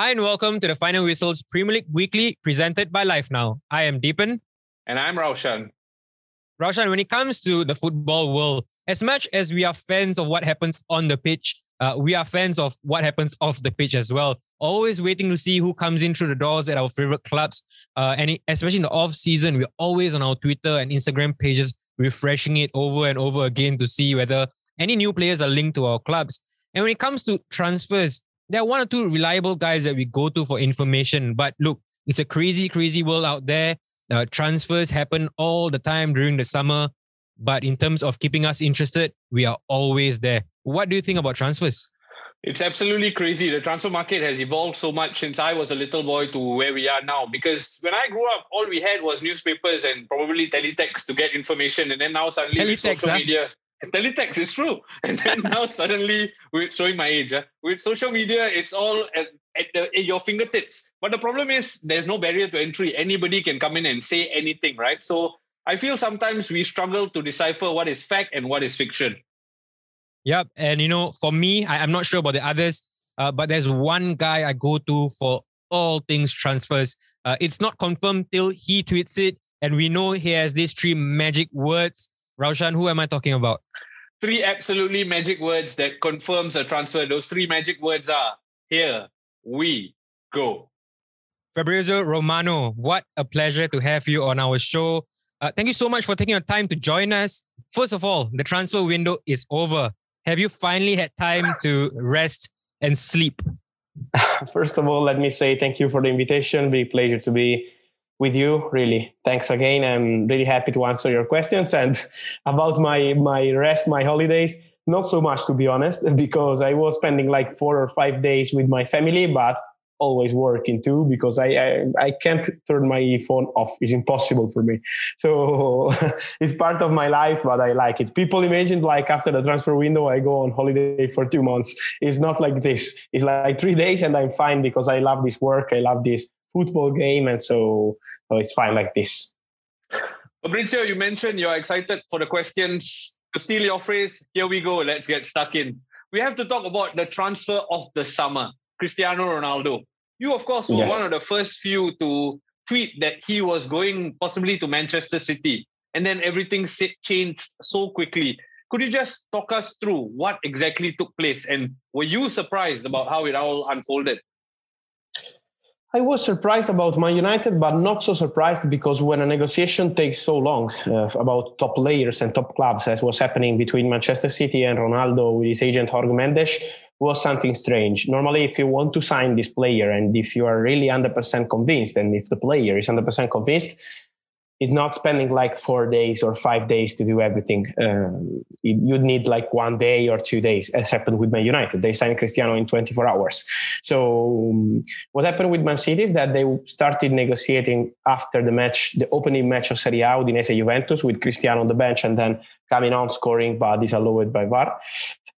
Hi and welcome to the Final Whistles Premier League Weekly presented by Life Now. I am Deepan. And I'm Raushan. Raushan, when it comes to the football world, as much as we are fans of what happens on the pitch, uh, we are fans of what happens off the pitch as well. Always waiting to see who comes in through the doors at our favorite clubs. Uh, and especially in the off season, we're always on our Twitter and Instagram pages refreshing it over and over again to see whether any new players are linked to our clubs. And when it comes to transfers, there are one or two reliable guys that we go to for information. But look, it's a crazy, crazy world out there. Uh, transfers happen all the time during the summer. But in terms of keeping us interested, we are always there. What do you think about transfers? It's absolutely crazy. The transfer market has evolved so much since I was a little boy to where we are now. Because when I grew up, all we had was newspapers and probably teletext to get information. And then now suddenly teletext, social huh? media, teletext is true. And then now suddenly, we're showing my age, uh, with social media, it's all at, at, the, at, your fingertips. But the problem is there's no barrier to entry. Anybody can come in and say anything, right? So I feel sometimes we struggle to decipher what is fact and what is fiction. Yep. And, you know, for me, I, am not sure about the others, uh, but there's one guy I go to for all things transfers. Uh, it's not confirmed till he tweets it. And we know he has these three magic words Raushan, who am I talking about? Three absolutely magic words that confirms a transfer. Those three magic words are here we go. Fabrizio Romano, what a pleasure to have you on our show. Uh, thank you so much for taking your time to join us. First of all, the transfer window is over. Have you finally had time to rest and sleep? First of all, let me say thank you for the invitation. Be pleasure to be with you really thanks again i'm really happy to answer your questions and about my my rest my holidays not so much to be honest because i was spending like four or five days with my family but always working too because I, I, I can't turn my phone off. It's impossible for me. So it's part of my life, but I like it. People imagine like after the transfer window, I go on holiday for two months. It's not like this. It's like three days and I'm fine because I love this work. I love this football game. And so so it's fine like this. Fabrizio, you mentioned you're excited for the questions. To steal your phrase, here we go. Let's get stuck in. We have to talk about the transfer of the summer, Cristiano Ronaldo. You, of course, were yes. one of the first few to tweet that he was going possibly to Manchester City. And then everything changed so quickly. Could you just talk us through what exactly took place? And were you surprised about how it all unfolded? I was surprised about Man United, but not so surprised because when a negotiation takes so long uh, about top players and top clubs, as was happening between Manchester City and Ronaldo with his agent Jorge Mendes, was something strange. Normally, if you want to sign this player and if you are really 100% convinced, and if the player is 100% convinced, is not spending like four days or five days to do everything. Um, you'd need like one day or two days, as happened with Man United. They signed Cristiano in 24 hours. So um, what happened with Man City is that they started negotiating after the match, the opening match of Serie A, Udinese Juventus, with Cristiano on the bench and then coming on scoring, but disallowed by VAR.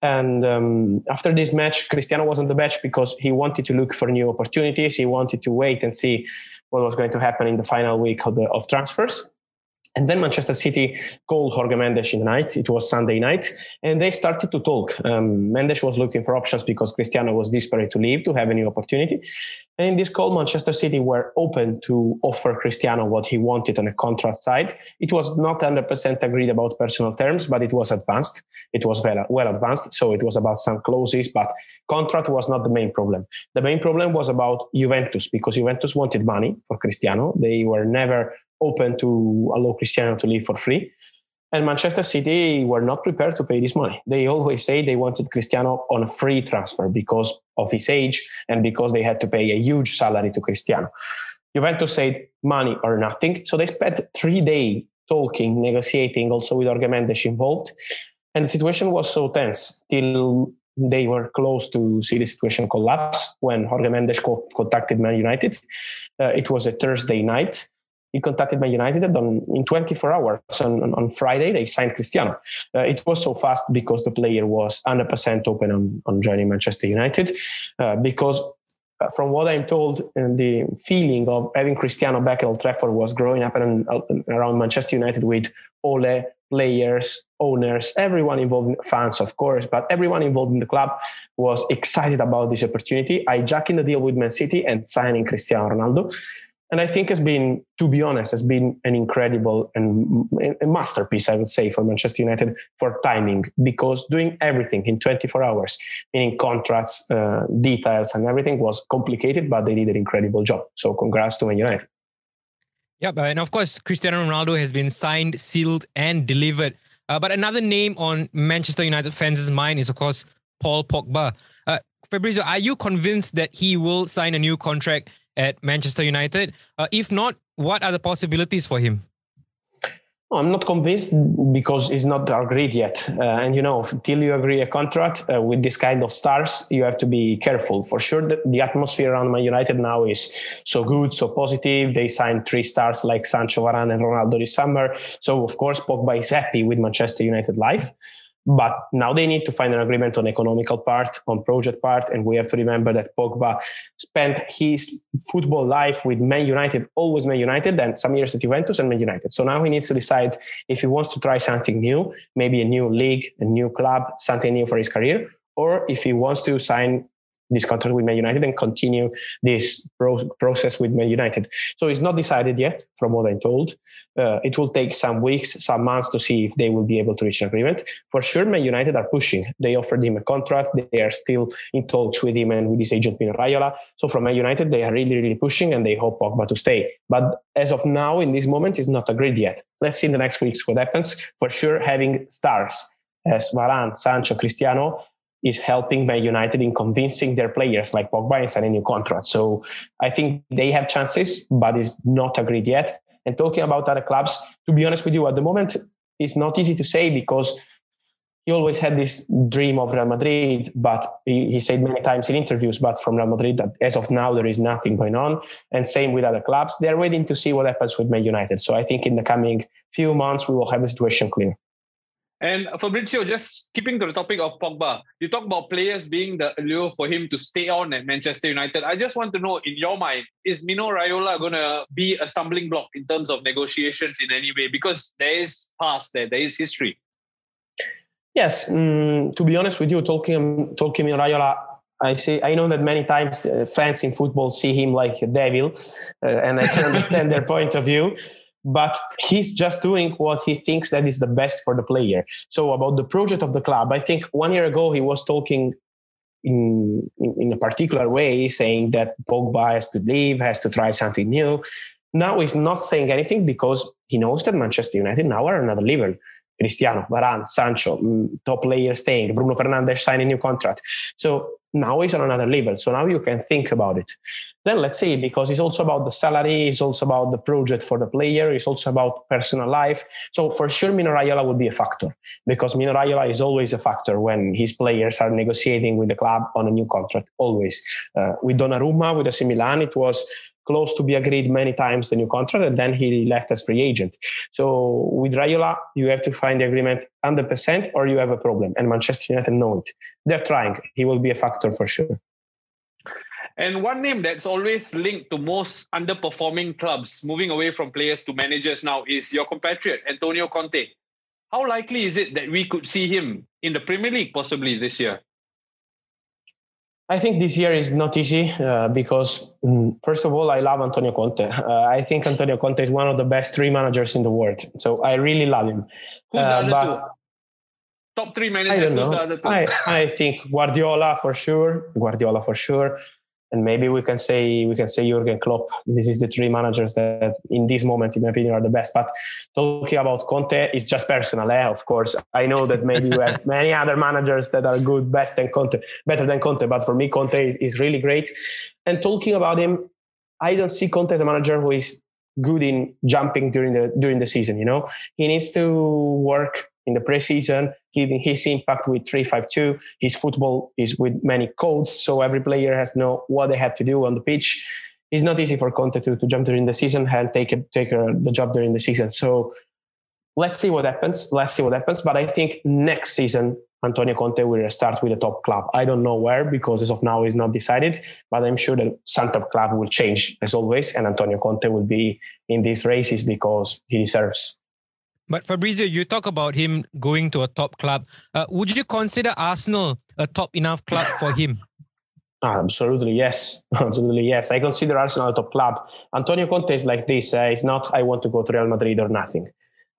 And um, after this match, Cristiano was on the bench because he wanted to look for new opportunities. He wanted to wait and see what was going to happen in the final week of, the, of transfers. And then Manchester City called Jorge Mendes in the night. It was Sunday night, and they started to talk. Um, Mendes was looking for options because Cristiano was desperate to leave to have a new opportunity. And in this call, Manchester City were open to offer Cristiano what he wanted on a contract side. It was not 100% agreed about personal terms, but it was advanced. It was well, well advanced. So it was about some clauses, but contract was not the main problem. The main problem was about Juventus because Juventus wanted money for Cristiano. They were never open to allow Cristiano to leave for free. And Manchester City were not prepared to pay this money. They always say they wanted Cristiano on a free transfer because of his age and because they had to pay a huge salary to Cristiano. Juventus said money or nothing. So they spent three days talking, negotiating, also with Jorge Mendes involved. And the situation was so tense till they were close to see the situation collapse when Jorge Mendes co- contacted Man United. Uh, it was a Thursday night he contacted Man United on, in 24 hours. On, on Friday, they signed Cristiano. Uh, it was so fast because the player was 100% open on, on joining Manchester United. Uh, because uh, from what I'm told, uh, the feeling of having Cristiano back at Old Trafford was growing up and, around Manchester United with Ole, players, owners, everyone involved, fans, of course, but everyone involved in the club was excited about this opportunity, I hijacking the deal with Man City and signing Cristiano Ronaldo. And I think has been, to be honest, has been an incredible and a masterpiece, I would say, for Manchester United for timing, because doing everything in 24 hours, meaning contracts, uh, details, and everything was complicated, but they did an incredible job. So congrats to Man United. Yeah, and of course, Cristiano Ronaldo has been signed, sealed, and delivered. Uh, but another name on Manchester United fans' mind is, of course, Paul Pogba. Uh, Fabrizio, are you convinced that he will sign a new contract at Manchester United? Uh, if not, what are the possibilities for him? I'm not convinced because it's not agreed yet. Uh, and you know, till you agree a contract uh, with this kind of stars, you have to be careful. For sure, the, the, atmosphere around Man United now is so good, so positive. They signed three stars like Sancho, Varane, and Ronaldo this summer. So of course, Pogba is happy with Manchester United life. But now they need to find an agreement on economical part, on project part, and we have to remember that Pogba spent his football life with Man United, always Man United, and some years at Juventus and Man United. So now he needs to decide if he wants to try something new, maybe a new league, a new club, something new for his career, or if he wants to sign this contract with Man United and continue this pro- process with Man United. So it's not decided yet, from what I'm told. Uh, it will take some weeks, some months to see if they will be able to reach an agreement. For sure, Man United are pushing. They offered him a contract. They are still in talks with him and with his agent Mino Raiola. So from Man United, they are really, really pushing and they hope Pogba to stay. But as of now, in this moment, it's not agreed yet. Let's see in the next weeks what happens. For sure, having stars as Varane, Sancho, Cristiano is helping Man United in convincing their players like Pogba and signing new contracts. So I think they have chances, but it's not agreed yet. And talking about other clubs, to be honest with you, at the moment, it's not easy to say because he always had this dream of Real Madrid, but he, he, said many times in interviews, but from Real Madrid that as of now there is nothing going on. And same with other clubs. They're waiting to see what happens with Man United. So I think in the coming few months we will have the situation clear. And Fabrizio, just keeping to the topic of Pogba, you talk about players being the allure for him to stay on at Manchester United. I just want to know, in your mind, is Mino Raiola going to be a stumbling block in terms of negotiations in any way? Because there is past there, there is history. Yes, um, to be honest with you, talking talking Mino Raiola, I say I know that many times uh, fans in football see him like a devil, uh, and I can understand their point of view but he's just doing what he thinks that is the best for the player. So about the project of the club, I think one year ago he was talking in, in, in a particular way, saying that Pogba has to leave, has to try something new. Now he's not saying anything because he knows that Manchester United now are another level. Cristiano, Varane, Sancho, mm, top players staying, Bruno Fernandes signing new contract. So now he's on another level. So now you can think about it. Then let's see, because it's also about the salary, it's also about the project for the player, it's also about personal life. So for sure, Mino Raiola be a factor because Mino Raiola is always a factor when his players are negotiating with the club on a new contract. Always. Uh, with Donnarumma, with AC Milan, it was close to be agreed many times the new contract, and then he left as free agent. So with Raiola, you have to find the agreement 100% or you have a problem. And Manchester United know it. They're trying. He will be a factor for sure. And one name that's always linked to most underperforming clubs moving away from players to managers now is your compatriot, Antonio Conte. How likely is it that we could see him in the Premier League possibly this year? I think this year is not easy uh, because, um, first of all, I love Antonio Conte. Uh, I think Antonio Conte is one of the best three managers in the world. So I really love him. Who's uh, the other two? Top three managers. The other two? I, I think Guardiola for sure. Guardiola for sure and maybe we can say we can say Jurgen Klopp. This is the three managers that, in this moment, in my opinion, are the best. But talking about Conte, it's just personal. Eh? Of course, I know that maybe you have many other managers that are good, best than Conte, better than Conte. But for me, Conte is, is really great. And talking about him, I don't see Conte as a manager who is good in jumping during the during the season. You know, he needs to work in the preseason, giving his impact with 352. His football is with many codes, so every player has know what they have to do on the pitch. It's not easy for Conte to, to jump during the season and take, a, take a, the job during the season. So let's see what happens. Let's see what happens. But I think next season, Antonio Conte will start with a top club. I don't know where because as of now is not decided, but I'm sure that some top club will change as always, and Antonio Conte will be in these races because he deserves But Fabrizio, you talk about him going to a top club. Uh, would you consider Arsenal a top enough club for him? Absolutely, yes. Absolutely, yes. I consider Arsenal a top club. Antonio Conte is like this. Uh, it's not, I want to go to Real Madrid or nothing.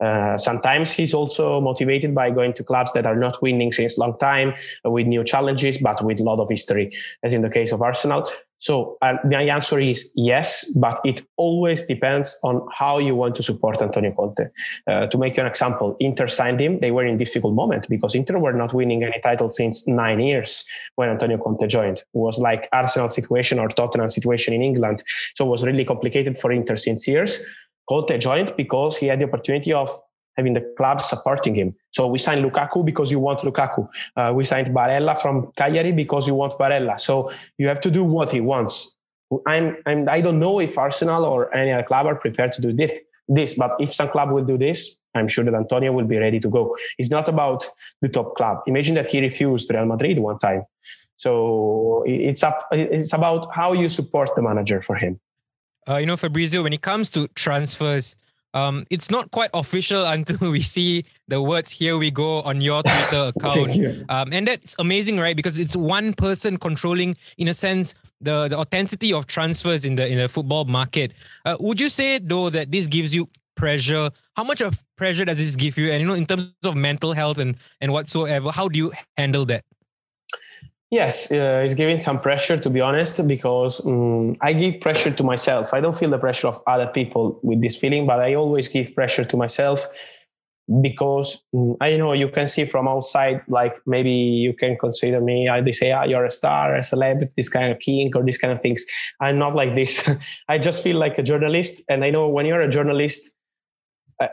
Uh, sometimes he's also motivated by going to clubs that are not winning since long time uh, with new challenges, but with a lot of history, as in the case of Arsenal. So uh, my answer is yes, but it always depends on how you want to support Antonio Conte. Uh, to make you an example, Inter signed him. They were in difficult moment because Inter were not winning any title since nine years when Antonio Conte joined. It was like Arsenal situation or Tottenham situation in England. So it was really complicated for Inter since years. Conte joined because he had the opportunity of having the club supporting him. So we signed Lukaku because you want Lukaku. Uh, we signed Barella from Cagliari because you want Barella. So you have to do what he wants. I'm, I'm, I don't know if Arsenal or any other club are prepared to do this, this, but if some club will do this, I'm sure that Antonio will be ready to go. It's not about the top club. Imagine that he refused Real Madrid one time. So it's up. It's about how you support the manager for him. Uh, you know, Fabrizio, when it comes to transfers, um, it's not quite official until we see the words "Here we go" on your Twitter account, um, and that's amazing, right? Because it's one person controlling, in a sense, the the authenticity of transfers in the in the football market. Uh, would you say though that this gives you pressure? How much of pressure does this give you? And you know, in terms of mental health and and whatsoever, how do you handle that? Yes, uh, it's giving some pressure to be honest, because um, I give pressure to myself. I don't feel the pressure of other people with this feeling, but I always give pressure to myself because um, I know you can see from outside, like maybe you can consider me, they say, ah, you're a star, a celebrity, this kind of king or these kind of things. I'm not like this. I just feel like a journalist. And I know when you're a journalist,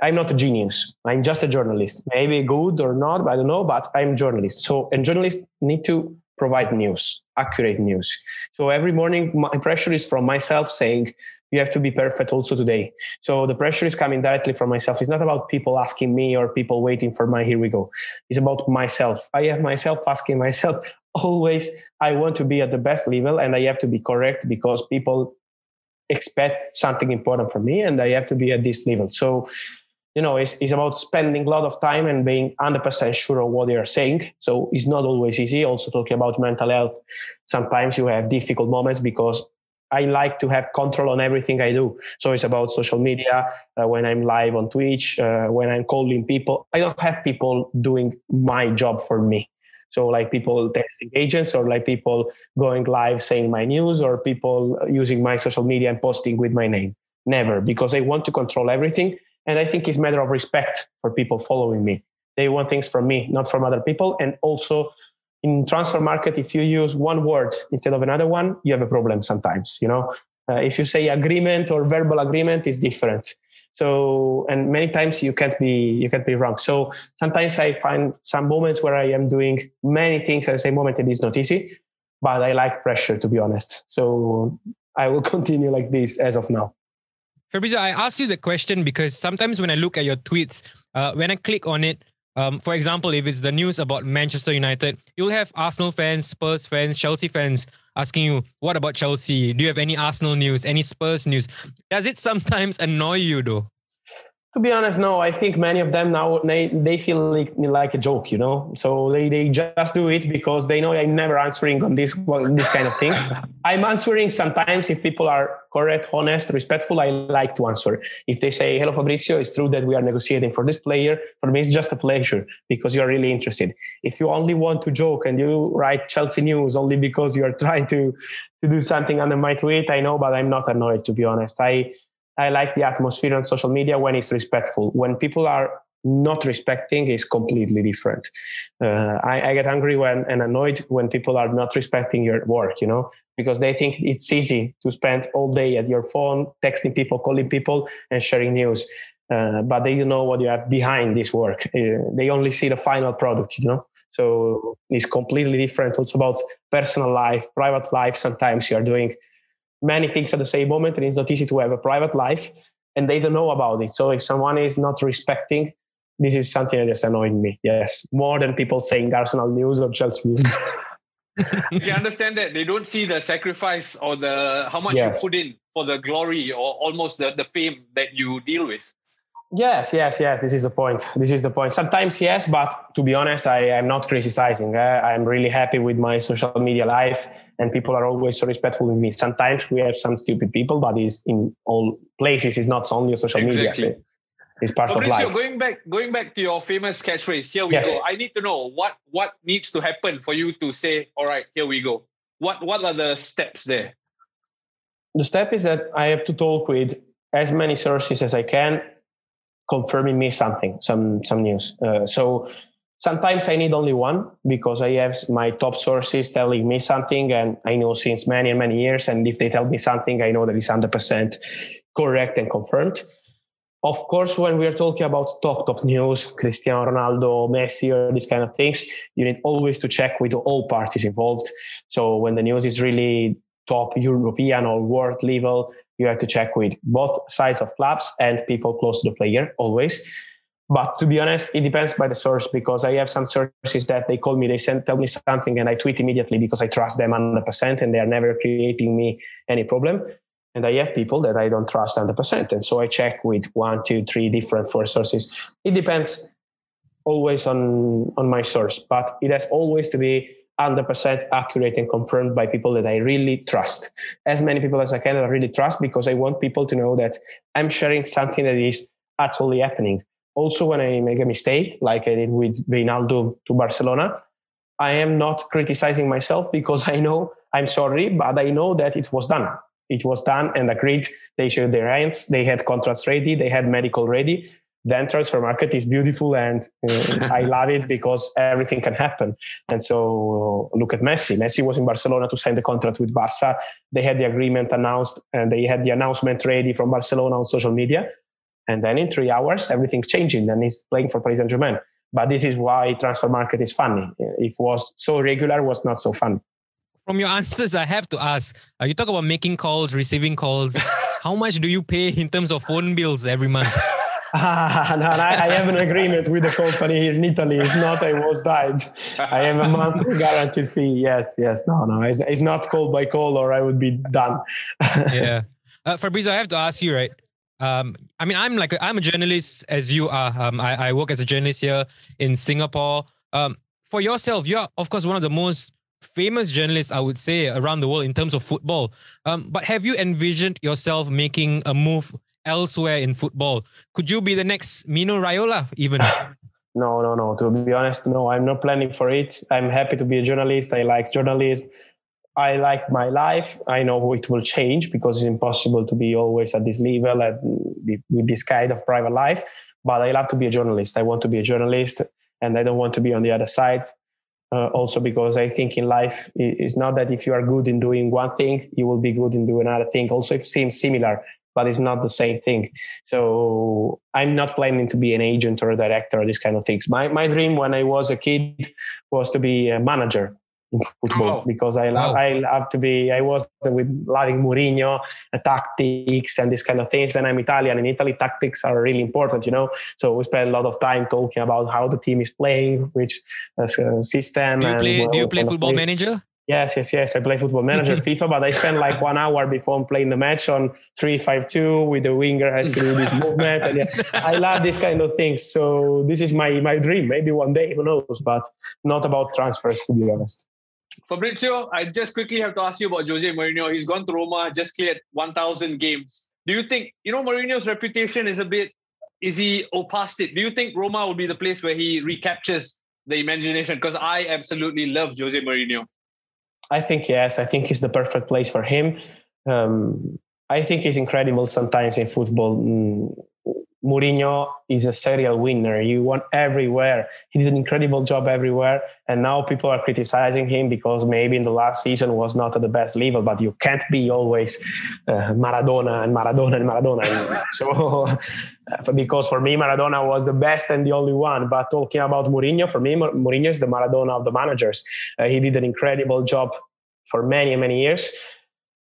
I'm not a genius. I'm just a journalist. Maybe good or not, I don't know, but I'm journalist. So, and journalists need to provide news, accurate news. So every morning, my pressure is from myself saying, you have to be perfect also today. So the pressure is coming directly from myself. It's not about people asking me or people waiting for my here we go. It's about myself. I have myself asking myself always, I want to be at the best level and I have to be correct because people expect something important from me and I have to be at this level. So you know, it's, it's about spending a lot of time and being 100% sure of what they are saying. So it's not always easy. Also talking about mental health, sometimes you have difficult moments because I like to have control on everything I do. So it's about social media, uh, when I'm live on Twitch, uh, when I'm calling people. I don't have people doing my job for me. So like people testing agents or like people going live saying my news or people using my social media and posting with my name. Never, because I want to control everything and I think it's matter of respect for people following me. They want things from me, not from other people. And also in transfer market, if you use one word instead of another one, you have a problem sometimes. You know, uh, if you say agreement or verbal agreement is different. So, and many times you can't be you can't be wrong. So sometimes I find some moments where I am doing many things at the same moment. It is not easy, but I like pressure to be honest. So I will continue like this as of now. Fabrizio, I asked you the question because sometimes when I look at your tweets, uh, when I click on it, um, for example, if it's the news about Manchester United, you'll have Arsenal fans, Spurs fans, Chelsea fans asking you, what about Chelsea? Do you have any Arsenal news, any Spurs news? Does it sometimes annoy you though? To be honest, no. I think many of them now they, they feel like, like a joke, you know. So they, they just do it because they know I'm never answering on this well, this kind of things. I'm answering sometimes if people are correct, honest, respectful. I like to answer. If they say, "Hello, Fabrizio," it's true that we are negotiating for this player. For me, it's just a pleasure because you are really interested. If you only want to joke and you write Chelsea news only because you are trying to to do something under my tweet, I know, but I'm not annoyed to be honest. I I like the atmosphere on social media when it's respectful. When people are not respecting is completely different. Uh, I, I, get angry when and annoyed when people are not respecting your work, you know, because they think it's easy to spend all day at your phone, texting people, calling people, and sharing news. Uh, but they don't know what you have behind this work. Uh, they only see the final product, you know. So it's completely different. Also about personal life, private life. Sometimes you are doing many things at the same moment and it's not easy to have a private life and they don't know about it so if someone is not respecting this is something that is annoying me yes more than people saying arsenal news or chelsea news they understand that they don't see the sacrifice or the how much yes. you put in for the glory or almost the, the fame that you deal with Yes, yes, yes. This is the point. This is the point. Sometimes yes, but to be honest, I am not criticizing. Uh, I'm really happy with my social media life, and people are always so respectful with me. Sometimes we have some stupid people, but it's in all places. It's not only social exactly. media. So it's part Fabrizio, of life. Going back, going back to your famous catchphrase. Here we yes. go. I need to know what what needs to happen for you to say, "All right, here we go." What what are the steps there? The step is that I have to talk with as many sources as I can confirming me something, some some news. Uh, so sometimes I need only one because I have my top sources telling me something, and I know since many and many years. And if they tell me something, I know that it's hundred percent correct and confirmed. Of course, when we are talking about top top news, Cristiano Ronaldo, Messi, or these kind of things, you need always to check with all parties involved. So when the news is really top European or world level, you have to check with both sides of clubs and people close to the player always. But to be honest, it depends by the source because I have some sources that they call me, they send tell me something, and I tweet immediately because I trust them 100% and they are never creating me any problem. And I have people that I don't trust 100%. And so I check with one, two, three different four sources. It depends always on, on my source, but it has always to be 100% accurate and confirmed by people that I really trust. As many people as I can, I really trust because I want people to know that I'm sharing something that is actually happening. Also, when I make a mistake, like I did with Wijnaldum to Barcelona, I am not criticizing myself because I know I'm sorry, but I know that it was done. It was done and agreed. They showed their hands. They had contracts ready. They had medical ready then transfer market is beautiful and uh, I love it because everything can happen. And so look at Messi. Messi was in Barcelona to sign the contract with Barca. They had the agreement announced and they had the announcement ready from Barcelona on social media. And then in three hours, everything changing and he's playing for Paris Saint Germain. But this is why transfer market is funny. If it was so regular, was not so fun. From your answers, I have to ask: uh, You talk about making calls, receiving calls. How much do you pay in terms of phone bills every month? Ah, no, I, I, have an agreement with the company here in Italy. If not, I was died. I have a monthly guaranteed fee. Yes, yes. No, no, it's, it's not call by call or I would be done. yeah. Uh, Fabrizio, I have to ask you, right? Um, I mean, I'm like, I'm a journalist as you are. Um, I, I work as a journalist here in Singapore. Um, for yourself, you're, of course, one of the most famous journalists, I would say, around the world in terms of football. Um, but have you envisioned yourself making a move elsewhere in football. Could you be the next Mino Raiola even? no, no, no. To be honest, no, I'm not planning for it. I'm happy to be a journalist. I like journalism. I like my life. I know it will change because it's impossible to be always at this level and with this kind of private life. But I love to be a journalist. I want to be a journalist and I don't want to be on the other side. Uh, also because I think in life it's not that if you are good in doing one thing, you will be good in doing another thing. Also, it seems similar but it's not the same thing. So I'm not planning to be an agent or a director or these kind of things. My my dream when I was a kid was to be a manager in football oh. because I love oh. I love to be I was with loving Mourinho, uh, tactics and these kind of things. Then I'm Italian. In Italy, tactics are really important, you know. So we spend a lot of time talking about how the team is playing, which uh, system. Do you play, do you play football manager? Yes, yes, yes. I play Football Manager FIFA, but I spend like one hour before playing the match on three five two with the winger has to do this movement, and yeah, I love these kind of things. So this is my my dream. Maybe one day, who knows? But not about transfers, to be honest. Fabrizio, I just quickly have to ask you about Jose Mourinho. He's gone to Roma, just cleared 1,000 games. Do you think, you know, Mourinho's reputation is a bit, is he past it? Do you think Roma will be the place where he recaptures the imagination? Because I absolutely love Jose Mourinho. I think yes. I think it's the perfect place for him. Um, I think it's incredible sometimes in football. Mourinho is a serial winner. You won everywhere. He did an incredible job everywhere. And now people are criticizing him because maybe in the last season was not at the best level, but you can't be always uh, Maradona and Maradona and Maradona. so, because for me, Maradona was the best and the only one. But talking about Mourinho, for me, Mourinho is the Maradona of the managers. Uh, he did an incredible job for many, many years.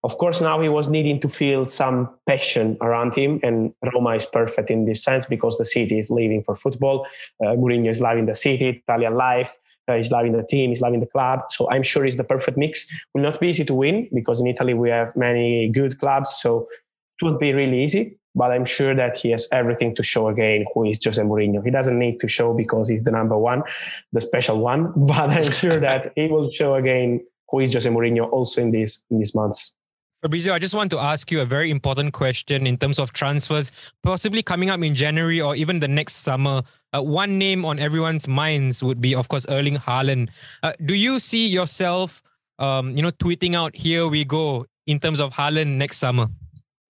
Of course, now he was needing to feel some passion around him, and Roma is perfect in this sense because the city is living for football. Uh, Mourinho is loving the city, Italian life. Uh, he's loving the team, he's loving the club. So I'm sure it's the perfect mix. Will not be easy to win because in Italy we have many good clubs, so it won't be really easy. but I'm sure that he has everything to show again who is Jose Mourinho. He doesn't need to show because he's the number one, the special one, but I'm sure that he will show again who is Jose Mourinho also in these in these months. Fabrizio, I just want to ask you a very important question in terms of transfers, possibly coming up in January or even the next summer. Uh, one name on everyone's minds would be, of course, Erling Haaland. Uh, do you see yourself, um, you know, tweeting out "Here we go" in terms of Haaland next summer?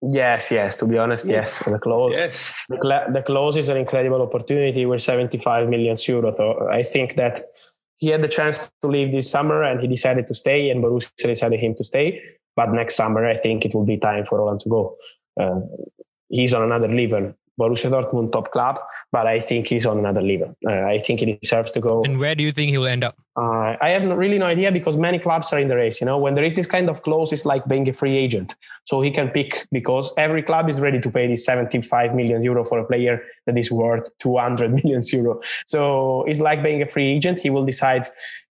Yes, yes. To be honest, yes. The clause, yes. The, the clause is an incredible opportunity. We're 75 million euros. So I think that he had the chance to leave this summer and he decided to stay, and Borussia decided him to stay. But next summer, I think it will be time for Haaland to go. Uh, he's on another level. Borussia Dortmund top club, but I think he's on another level. Uh, I think he deserves to go. And where do you think he will end up? Uh, I have really no idea because many clubs are in the race. You know, when there is this kind of clause, it's like being a free agent. So he can pick because every club is ready to pay this 75 million euro for a player that is worth 200 million euro. So it's like being a free agent. He will decide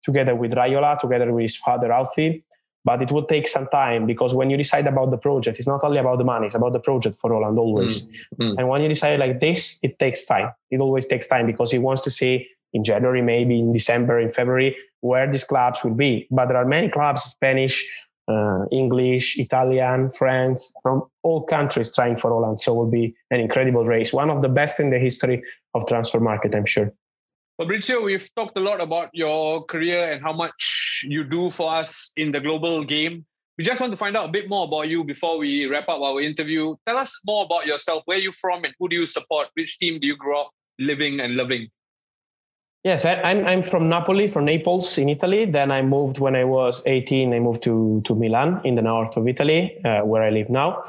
together with Raiola, together with his father Alfie, but it will take some time because when you decide about the project, it's not only about the money, it's about the project for Haaland always. Mm-hmm. And when you decide like this, it takes time. It always takes time because he wants to see in January, maybe in December, in February, where these clubs will be. But there are many clubs, Spanish, uh, English, Italian, France, from all countries trying for Haaland. So it will be an incredible race, one of the best in the history of transfer market, I'm sure. Fabrizio, we've talked a lot about your career and how much you do for us in the global game. We just want to find out a bit more about you before we wrap up our interview. Tell us more about yourself. Where you from and who do you support? Which team do you grow up living and loving? Yes, I, am I'm from Napoli, from Naples in Italy. Then I moved when I was 18. I moved to, to Milan in the north of Italy, uh, where I live now.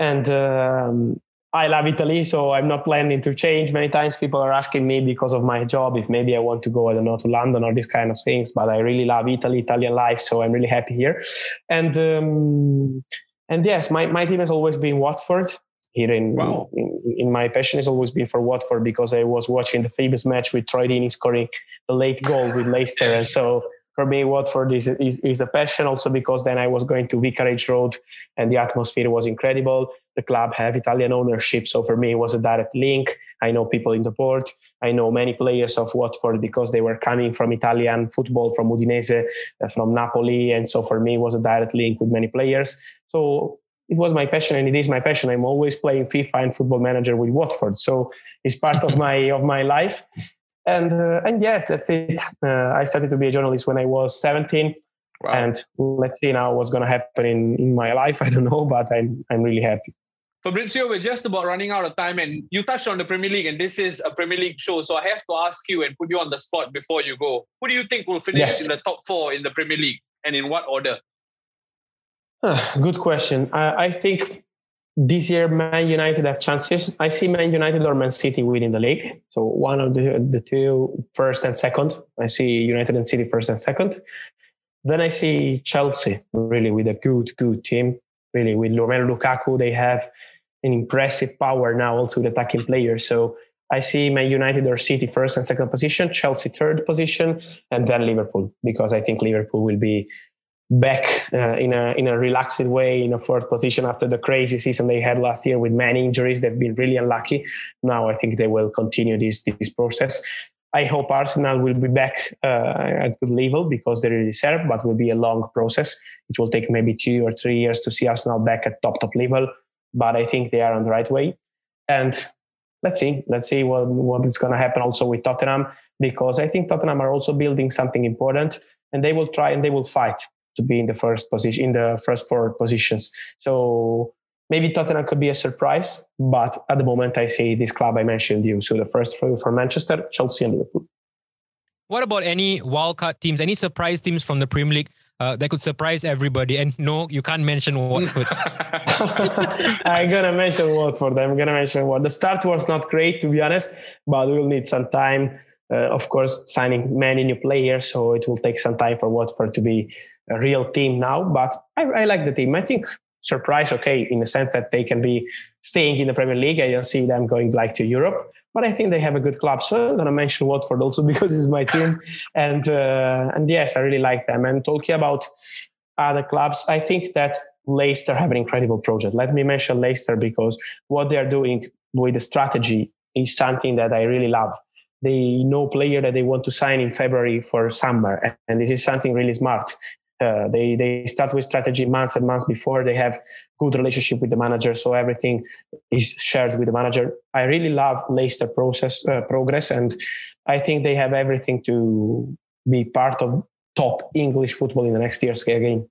And um, I love Italy, so I'm not planning to change. Many times people are asking me because of my job if maybe I want to go, I don't know, to London or these kind of things. But I really love Italy, Italian life, so I'm really happy here. And um, and yes, my, my team has always been Watford. Here in, wow. in, in my passion has always been for Watford because I was watching the famous match with Troy Deeney scoring the late goal with Leicester, and so for me, Watford is, is, is a passion also because then I was going to Vicarage Road and the atmosphere was incredible. The club have Italian ownership. So for me, it was a direct link. I know people in the board. I know many players of Watford because they were coming from Italian football, from Udinese, uh, from Napoli. And so for me, it was a direct link with many players. So it was my passion and it is my passion. I'm always playing FIFA and football manager with Watford. So it's part of my, of my life and uh, and yes, that's it. Uh, I started to be a journalist when I was 17, wow. and let's see now what's going to happen in, in my life. I don't know, but I'm I'm really happy. Fabrizio, we're just about running out of time, and you touched on the Premier League, and this is a Premier League show, so I have to ask you and put you on the spot before you go. Who do you think will finish yes. in the top four in the Premier League, and in what order? Ah, good question. I, I think this year Man United have chances. I see Man United or Man City winning the league. So one of the the two first and second. I see United and City first and second. Then I see Chelsea really with a good good team. Really with Romelu Lukaku, they have an impressive power now also with attacking players. So I see Man United or City first and second position, Chelsea third position, and then Liverpool because I think Liverpool will be back uh, in a in a relaxed way in a fourth position after the crazy season they had last year with many injuries. They've been really unlucky. Now I think they will continue this this process. I hope Arsenal will be back uh, at good level because they deserve, but will be a long process. It will take maybe two or three years to see Arsenal back at top top level, but I think they are on the right way. And let's see, let's see what what is going to happen also with Tottenham because I think Tottenham are also building something important, and they will try and they will fight to be in the first position in the first four positions. So maybe Tottenham could be a surprise, but at the moment I see this club I mentioned you. So the first three for Manchester, Chelsea, and Liverpool. What about any wildcard teams, any surprise teams from the Premier League uh, that could surprise everybody? And no, you can't mention Watford. I'm gonna mention Watford. I'm gonna mention what the start was not great to be honest, but we'll need some time. Uh, of course, signing many new players, so it will take some time for Watford to be a real team now. But I, I like the team. I think surprise, okay, in the sense that they can be staying in the Premier League. I don't see them going like to Europe, but I think they have a good club. So I'm gonna mention Watford also because it's my team. And uh, and yes, I really like them. And talking about other clubs, I think that Leicester have an incredible project. Let me mention Leicester because what they are doing with the strategy is something that I really love. They know player that they want to sign in February for summer, and this is something really smart. Uh, they they start with strategy months and months before they have good relationship with the manager. So everything is shared with the manager. I really love leicester process uh, progress and i think they have everything to be part of top english football in the next years again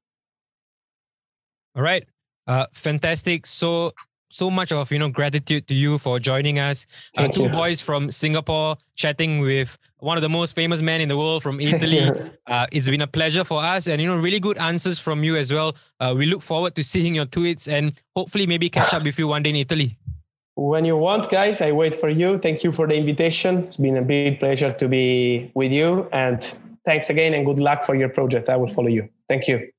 all right. Uh, fantastic. So so much of you know gratitude to you for joining us. Uh, two you. boys from Singapore chatting with one of the most famous men in the world from Italy. uh, it's been a pleasure for us, and you know really good answers from you as well. Uh, we look forward to seeing your tweets and hopefully maybe catch up with you one day in Italy. When you want, guys, I wait for you. Thank you for the invitation. It's been a big pleasure to be with you, and thanks again, and good luck for your project. I will follow you. Thank you.